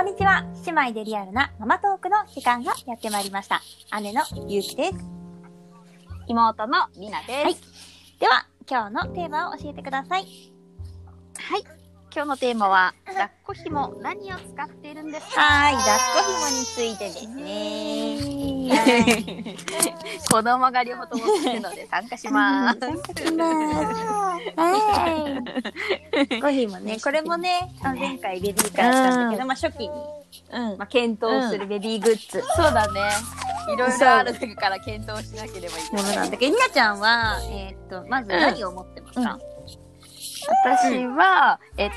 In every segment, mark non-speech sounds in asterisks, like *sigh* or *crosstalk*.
こんにちは。姉妹でリアルなママトークの時間がやってまいりました。姉のゆうきです。妹のりなです。はいでは、今日のテーマを教えてください。はい。今日のテーマは、抱っこ紐何を使っているんですか？はい、抱っこ紐についてですね。*laughs* 子供が両方ともするので参加します。はい。コヒもね、これもね、前回ベビーカーしたん。だけど、まあ初期に、まあ、検討するベビーグッズそうだね。いろいろあるから検討しなければいけない。のなん。だけど、りなちゃん。は、えっと、まず何を持ってますか、私は、えっ、と、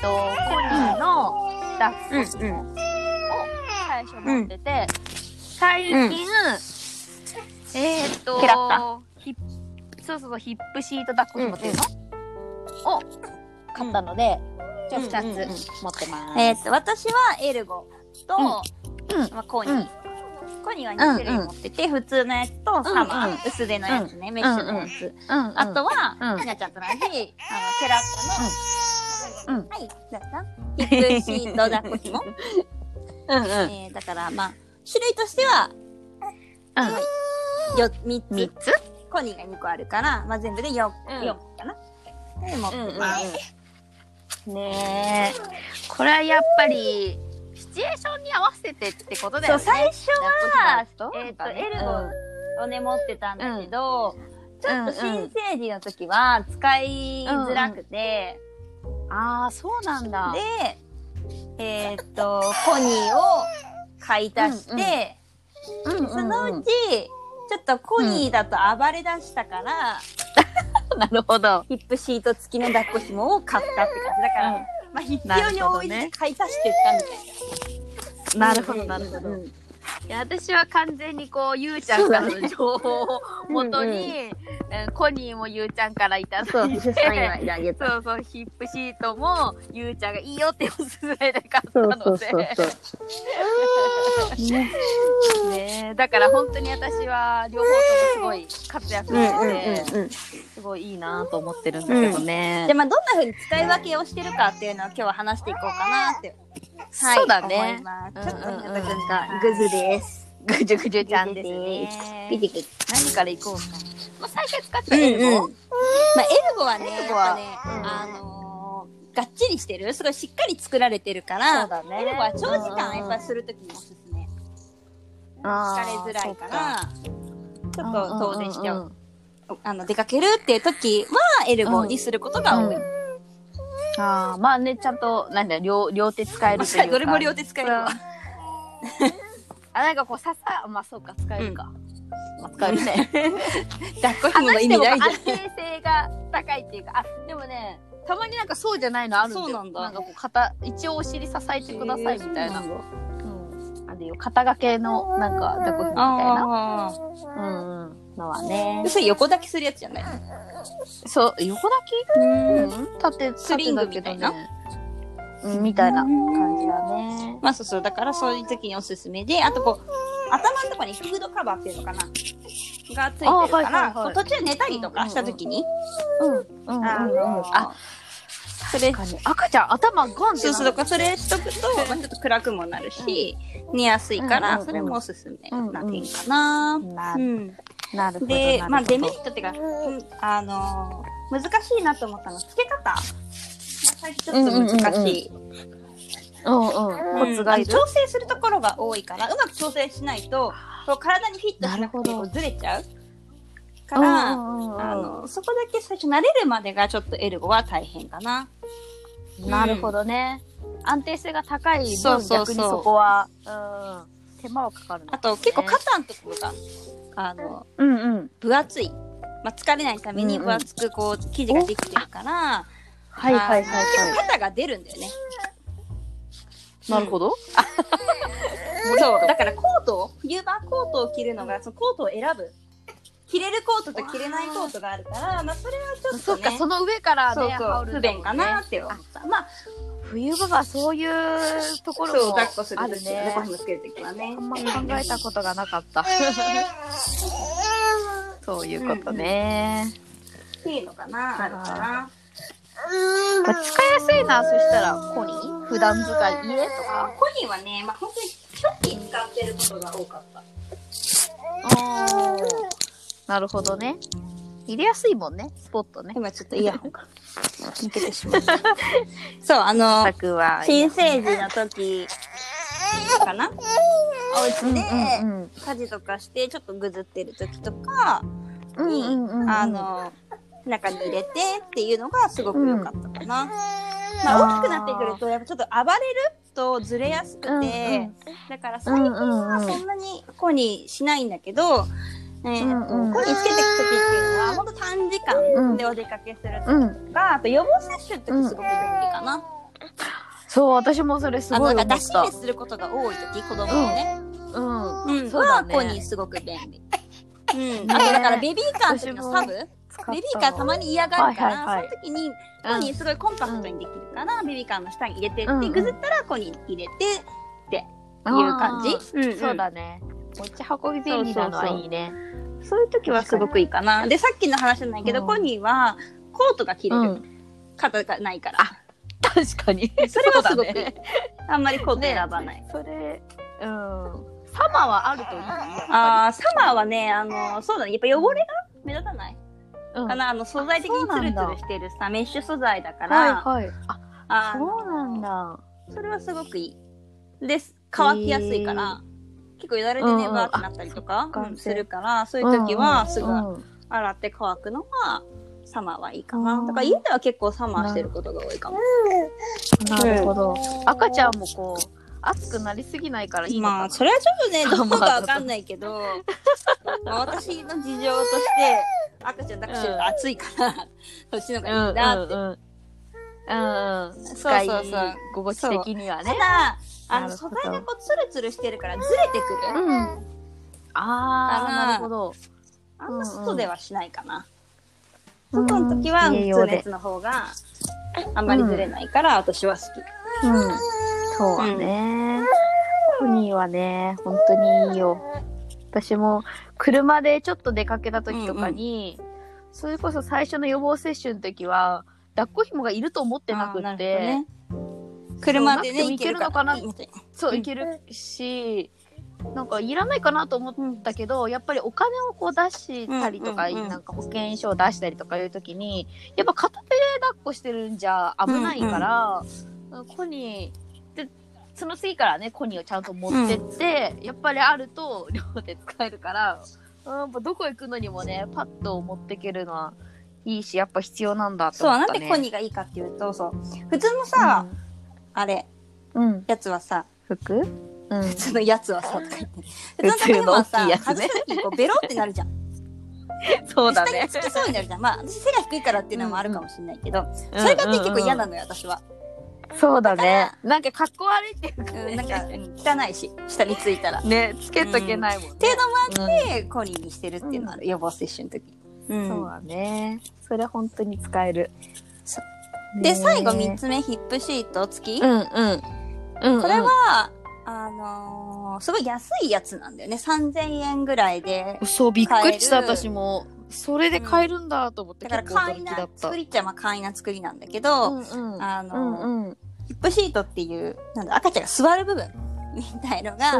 コニーの抱っこを最初持ってて、最近、えっ、とヒップそうそうそう、ヒップシート抱っこ紐っていうの、を買ったので、じゃあうん2つ持ってます。えーっと、私はエルゴと、うん。まあ、コニー。うん。コニーは2種類持ってて、普通のやつとサマー、薄手のやつね、メッシュのやつ。あとは、うん。ひなちゃんと同じ、あの、ケラッタの、うん。はい、だったヒップシート抱っこ紐。うんうん。えー、だから、まあ、種類としては、よ、3つ。3つ？コニーが2個あるから、まあ、全部で 4, うん4個かな。で、持ってます。ねえ。これはやっぱり、シチュエーションに合わせてってことだそう、よね。最初は、えっ、と、エルゴをね、持ってたんだけど、ちょっとうん新生児の時は使いづらくて、ああ、そうなんだ。で、えっ、と、コニーを買い足して、うんうんうんそのうち、ちょっとコニーだと暴れ出したから、*laughs* なるほど。ヒップシート付きの抱っこ紐を買ったって感じ。だから、うんまあ必要に応じて買い足してったみたいな。なるほど、なるほど。うんいや私は完全にこう、ゆうちゃんからの情報をもとに、えーコニーもゆうちゃんからいただい出て。そうそう、ヒップシートもゆうちゃんがいいよっておすすめで買ったので。ねえだから本当に私は両方ともすごい活躍うんしてて、うんうんうん。すごいいいなと思ってるんだけどね。で、まあ、どんな風に使い分けをしてるかっていうのを今日は話していこうかなって。はい、そうだね。ちょっとうんうんグズです。ぐじゅぐじゅちゃんですね。ピリピリ。何からいこうか。まあ、最初使っうんうん。たエルゴ、まあ、エルゴはね、エルゴはね、うんあのー、がっちりしてる？すごいしっかり作られてるから、そうだねエルゴは長時間やっぱするときにおすすめ。疲れづらいから、ちょっと当然してうんうんうんあの、出かけるっていう時は、エルゴにすることが多い。ああ、まあね、ちゃんと、なんだ、両、両手使えるというか。どれも両手使えるわ。あ、なんかこう、ささ、まあそうか、使えるか。まあ使えるね。*laughs* 抱っこ紐の話しても意味ないじゃん安。定性が高いっていうか、あ、でもね、たまになんかそうじゃないのあるんだよ。そうなんだなんかこう、肩、一応お尻支えてくださいみたいな。そうなん。あるよ。肩掛けの、なんか、抱っこ紐みたいな。あうんうん。のはねあ。。それ横抱きするやつじゃない？そう、横抱き？うんうん。縦、スリング縦だけどみたいね。うん、みたいな感じだね。まあそうそう。だからそういう時におすすめで、あとこう、頭のところにフードカバーっていうのかな？がついてるあはいから、はいはいこう途中寝たりとかした時に、うん。うんうんあうん。のあ、それ。赤ちゃん頭ガンってそうそう、だからそれしとくと、まあちょっと暗くもなるし、寝やすいから、それもおすすめな点かな。なうん。なるほど。で、まあデメリッットっていうか、うんあのー難しいなと思ったのは、付け方。まあ最近ちょっと難しい。ト。うんうん。コ。うん調整するところが多いから、うまく調整しないと、体にフィットしなくてずれちゃうから、あの、そこだけ最初慣れるまでがちょっとエルゴは大変かな。なるほどね。安定性が高い分、そうそうそう逆にそこは、うん。手間はかかるのあと、結構肩のところが、あの、うんうん。分厚い。まあ、疲れないために分厚くこう、生地ができてるから、はいはいはいは肩が出るんだよね。い。なるほど。*laughs* そう、だからコートを、冬場コートを着るのが、そのコートを選ぶ。着れるコートと着れないコートがあるから、まあそれはちょっとね、そっか、その上からね、羽織る不便かなって思った。まあ、冬場はそういうところもあるね、ねご。飯つけるときはねあ。んま考えたことがなかった。*laughs* そういうことね。いうのかな、あるかな。まあ使いやすいのは、そしたら、コニーフ普段使い、家とか。コニーはね、まあ、本当にショッキー使ってることが多かった。おーなるほどね。入れやすいもんね、スポットね。今ちょっとイヤホンが抜けてしまった。*laughs* そう、あの。新生児の時かな？お家でうんうん家事とかしてちょっとぐずってる時とかうんに、うんうんうんあの、中に入れてっていうのがすごく良かったかな。まあ、大きくなってくると、やっぱちょっと暴れるとずれやすくて、うんうんだから最近はそんなにコにしないんだけど、えーうんうんコにつけていく時っていうのは、ほんと短時間でお出かけする時うん。とか、あと予防接種ってすごく便利かな。そう、私もそれすあの、ごい思ったなんか出し入れ。することが多い時、子供のね。うん。うん、そうだはコにね。すごく便利。うん。あとだからベビーカーの時のサブベビーカーたまに嫌がるから、はいはいはいその時にコにすごいコンパクトにできるから、ベビーカーの下に入れてって、うんうんぐずったらコに入れてっていう感じ。うんうんそうだね。持ち運び便利なのはいいね。そういう時はすごくいいかな。で、さっきの話じゃないけど、うんコニーはコートが着れる。うん。肩がないから。あ確かに。*laughs* それはすごくいい。あんまりコート選ばない。それ、うん。サマーはあるといい。あーサマーはね、あの、そうだね。やっぱ汚れが目立たない？うんかな？あの、素材的にツルツルしてるさ、メッシュ素材だから、はいはい。あ、あのそうなんだ。それはすごくいい。で、乾きやすいから、結構よだれでね、うんうんバーってなったりとか、するから、そういう時はすぐうん洗って乾くのが、サマーはいいかな。うんだから家では結構サマーしてることが多いかも。なるほど。赤ちゃんもこう、熱くなりすぎないからいいのかな。まあ、それはちょっとね、どうかわかんないけど、まあ、私の事情として、赤ちゃん抱っこしてると暑いから、そっちの方がいいなって。うんうんうん。うんうん。そう使いそうそう心地的にはね。ただ、あの、なるほど素材がこう、ツルツルしてるからずれてくる。うん。ああ、なるほど。あんま外ではしないかな。うん外の時は、普通のやつの方が、あんまりずれないから、私は好き。うん。そうはね。ポニーはね、本当にいいよ。私も車でちょっと出かけた時とかに、それこそ最初の予防接種の時は、抱っこ紐がいると思ってなくって、車でね、行けるいけるのかな。そう、うん。いけるし、なんかいらないかなと思ったけど、やっぱりお金をこう出したりとか、うんうんうん。なんか保険証を出したりとかいう時に、やっぱ片手で抱っこしてるんじゃ危ないから、コニー、で、その次からね、コニーをちゃんと持ってって、やっぱりあると両手使えるから、うん、やっぱどこ行くのにもね、パッと持ってけるのはいいし、やっぱ必要なんだってそう、なん思ったね。でコニーがいいかっていうと、そう、普通のさ、あれ、うん、うん。やつはさ、服？うん。普通のやつはさ、とか言って。*laughs* 普通の大きいやつね外す時にこうベロってなるじゃん。*laughs* そうだね。下につきそうになるじゃん。まあ、私背が低いからっていうのもあるかもしれないけど、それがね、結構嫌なのよ、私は。そうだね。なんかかっこ悪いっていうか、うん、なんか、うん汚いし、下についたら。ね、つけとけないもんね。っていうのもあって、コニーにしてるっていうのはある、予防接種の時。うんそうだね。それ本当に使える。で、最後3つ目、ヒップシート付き？うんうん。うん、これは、あのーすごい安いやつなんだよね。3000円ぐらいで。そう、びっくりした、私も。それで買えるんだと思って、だから簡易な。作りっちゃまあ簡易な作りなんだけど、うんうん。あのーうんうん。ヒップシートっていう、なんだ、赤ちゃんが座る部分みたいのが。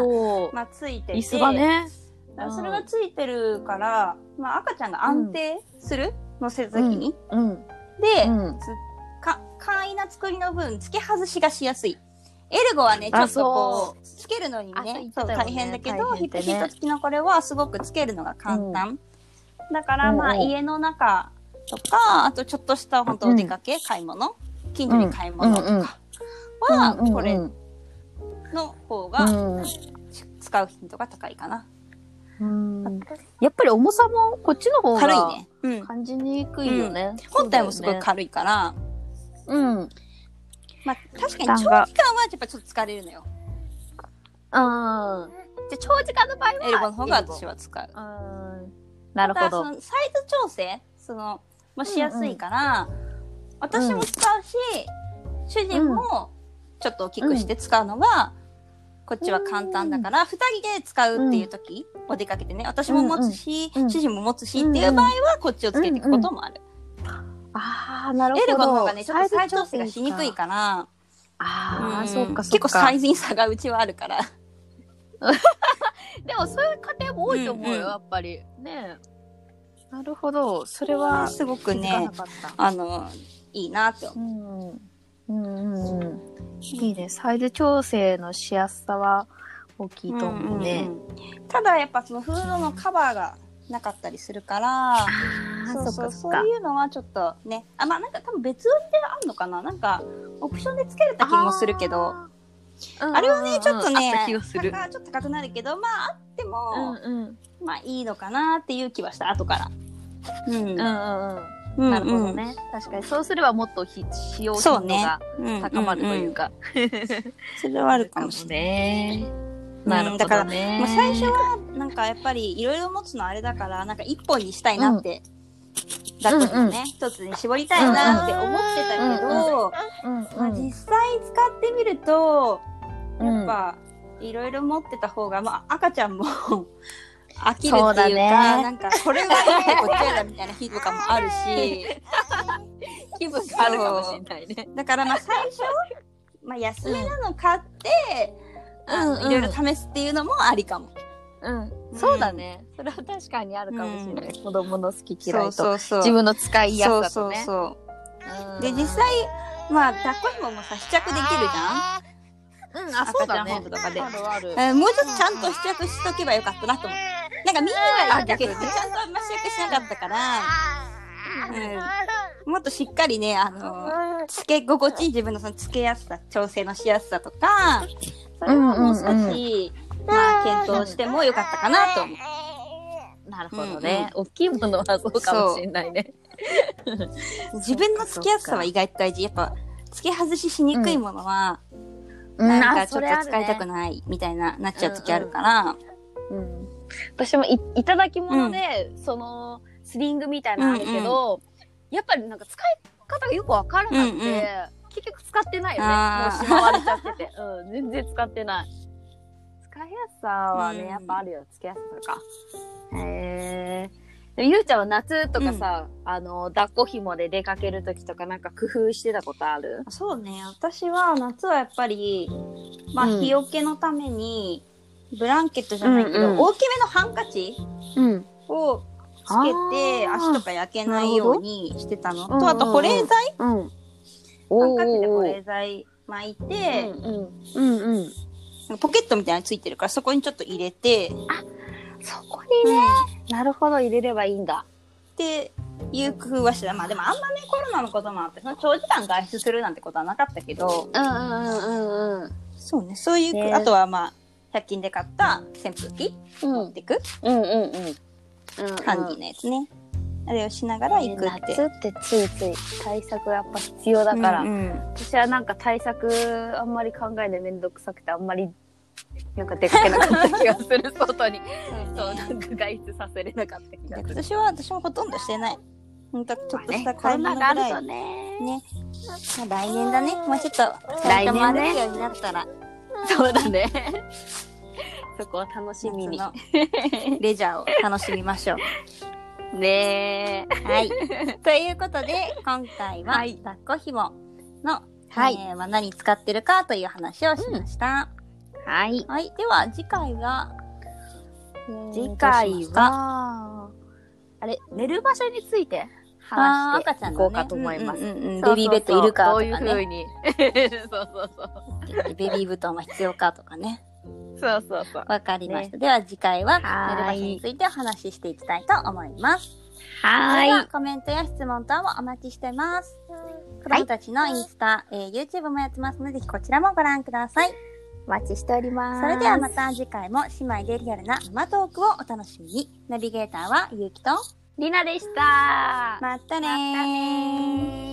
まあついてて。椅子がね。だからそれがついてるから、まあ赤ちゃんが安定する、乗せた時に。うん。で、うん。つか簡易な作りの分、付け外しがしやすい。エルゴはね、ちょあっとこう、つけるのにねね。大変だけど、ね。ヒップシート付きのこれはすごくつけるのが簡単。だからまあうん。うん家の中とか、あとちょっとした本当お出かけ、買い物、近所に買い物とうん。うん。かは、うん。うん。これの方がうん。使う頻度が高いかな。うん。やっぱり重さもこっちの方が軽いね。うん。感じにくいよね。本体もすごいい。軽いから、うん。まあ確かに長期間はやっぱちょっと疲れるのよ。うん。じゃあ長時間の場合はエルゴの方が私は使う。うん。なるほどサイズ調整そのもしやすいから、私も使うし、主人もちょっと大きくして使うのが、こっちは簡単だから、二人で使うっていう時、お出かけてね、私も持つし、うんうん主人も持つしっていう場合は、こっちをつけていくこともある。ああ、なるほど。エルゴの方がね、ちょっとサイズ調整が調しにくいから、ああ、うんそうかそうか。結構サイズに差がうちはあるから。*laughs* でもそういう家庭も多いと思うよ、うんうんやっぱり。ねえなるほど。それはすごくね。あの、いいなって思う。うん。うんうんうん。いいね。サイズ調整のしやすさは大きいと思うね。んんうんただやっぱそのフードのカバーがなかったりするから、あそうそうそういうのはちょっとねあまあなんか多分別売りであんのかな？なんかオプションでつけれた気もするけどあ,、れはねちょっとねちょっと高くなるけどまああっても、うんうん。まあいいのかなっていう気はした後から。うんうんうんうん。うんなるほどね。確かに。そうすればもっとひ使用頻度がうん高まるというか。それはあるかもしれない。ね。うんなるほだからどね。もう最初はなんかやっぱりいろいろ持つのあれだからなんか一本にしたいなって、だったのね、一つに絞りたいなって思ってたけど、うんまあ、実際使ってみるとやっぱいろいろ持ってた方が、まあ、赤ちゃんも飽きるっていうかねなんかこれはやだこっちだみたいな日とかもあるし *laughs* 気分があるかもしれないね。だからまあ最初、まあ、安めなの買って、うんうんいろいろ試すっていうのもありかも。うん。そうだね。それは確かにあるかもしれない。子供の好き嫌いと。そうそう自分の使いやすさとね。そうそうそううんで実際まあ抱っこ紐もさ試着できるじゃん？うん、あ、そうだね。赤ちゃん本とかであるある。えーもうちょっとちゃんと試着しとけばよかったなと思って。なんか見にはいいん。だけど、ちゃんとあんま試着しなかったから、うん、もっとしっかりね、あの、つけ心地いい自分のそのつけやすさ、調整のしやすさとか、それはもう少し、まあ、検討してもよかったかなと思う。なるほどね。大きいものはそうかもしれないね。自分のつけやすさは意外と大事。やっぱ、付け外ししにくいものは、うん。なんかちょっと使いたくないみたいな、なっちゃう時あるから、うん私もいいただき物で、そのスリングみたいなのあるけど、やっぱりなんか使い方がよくわからなくて、うんうん。結局使ってないよね。もうしまわれちゃってて、うん、全然使ってない。使いやすさはね、うん。やっぱあるよつけやすさかへえゆうちゃんは夏とかさ、あの抱っこ紐で出かける時とかなんか工夫してたことある？そうね、私は夏はやっぱり、まあ、うん。日よけのために、ブランケットじゃないけど、うんうん。大きめのハンカチうん。をつけて、あー。足とか焼けないようにしてたの。と、あと保冷剤うんハンカチで保冷剤巻いて、うんうん。ポケットみたいなのついてるから、そこにちょっと入れて、そこにね、なるほど入れればいいんだ。っていう工夫はしてた。まあでもあんまね、コロナのこともあって、その長時間外出するなんてことはなかったけど、うんうんうんうんそうね、そういう、ね。あとはまあ、100均で買った扇風機うん持ってく？うんうんうん。ハンディのやつね。あれをしながら行くって。夏ってついつい対策やっぱ必要だから、うんうん私はなんか対策あんまり考えでめんどくさくてあんまりなんか出かけなかった気がする外にそうなんか外出させれなかった気がする今年は私もほとんどしてない。ほんとちょっとしたコ買い物ぐらい。るとねね。まあ来年だね。もうちょっと、来年ねちゃんと回れるようになったら、そうだね。*laughs* そこは楽しみに。レジャーを楽しみましょう。ねはい。ということで、今回は、はい。抱っこ紐の、はい。えーまあ、何使ってるかという話をしました。はい。はい。では、次回は、次回はあれ寝る場所について話して赤ちゃんのねいこうかと思います、ベビーベッドいるかとかねどういう風にそうそうそうベビー布団は必要かとかね。そうそうそうわかりました。では次回は、寝る場所についてお話ししていきたいと思います。はいコメントや質問等もお待ちしてます。子供たちのインスタ、えー YouTube もやってますので、ぜひこちらもご覧ください。お待ちしておりますそれではまた次回も姉妹でリアルなママトークをお楽しみに。ナビゲーターはゆうきと、りなでした。またねまたね